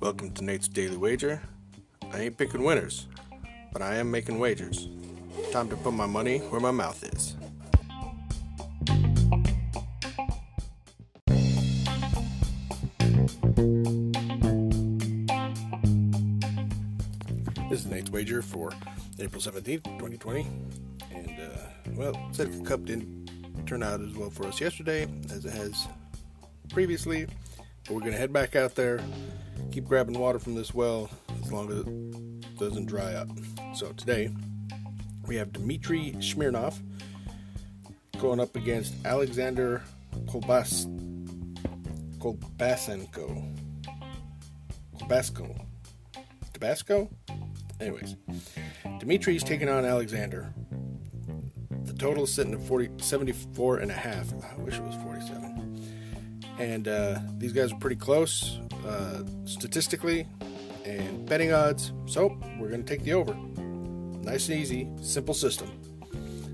Welcome to Nate's Daily Wager. I ain't picking winners, but I am making wagers. Time to put my money where my mouth is. This is Nate's Wager for April 17th, 2020. And, uh, well, Setka Cup didn't turn out as well for us yesterday as it has previously. But we're going to head back out there, keep grabbing water from this well as long as it doesn't dry up. So today, we have Dmitry Smirnov going up against Alexander Kolbas Kolbasenko. Kolbasko. Tabasco? Anyways, Dimitri's taking on Alexander. Total sitting at 40, 74 and a half. I wish it was 47. And uh, these guys are pretty close uh, statistically and betting odds. So we're going to take the over. Nice and easy, simple system.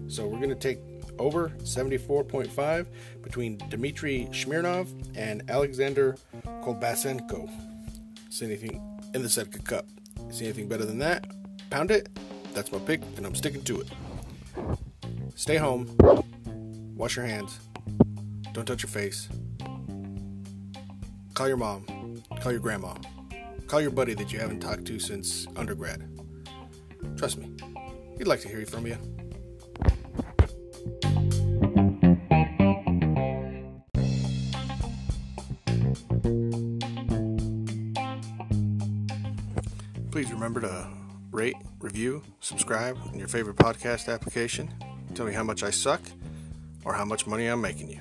So we're going to take over 74.5 between Dmitry Smirnov and Alexander Kolbasenko. See anything in the Setka Cup? See anything better than that? Pound it. That's my pick, and I'm sticking to it. Stay home. Wash your hands. Don't touch your face. Call your mom. Call your grandma. Call your buddy that you haven't talked to since undergrad. Trust me, he'd like to hear from you. Please remember to rate, review, subscribe in your favorite podcast application. Tell me how much I suck or how much money I'm making you.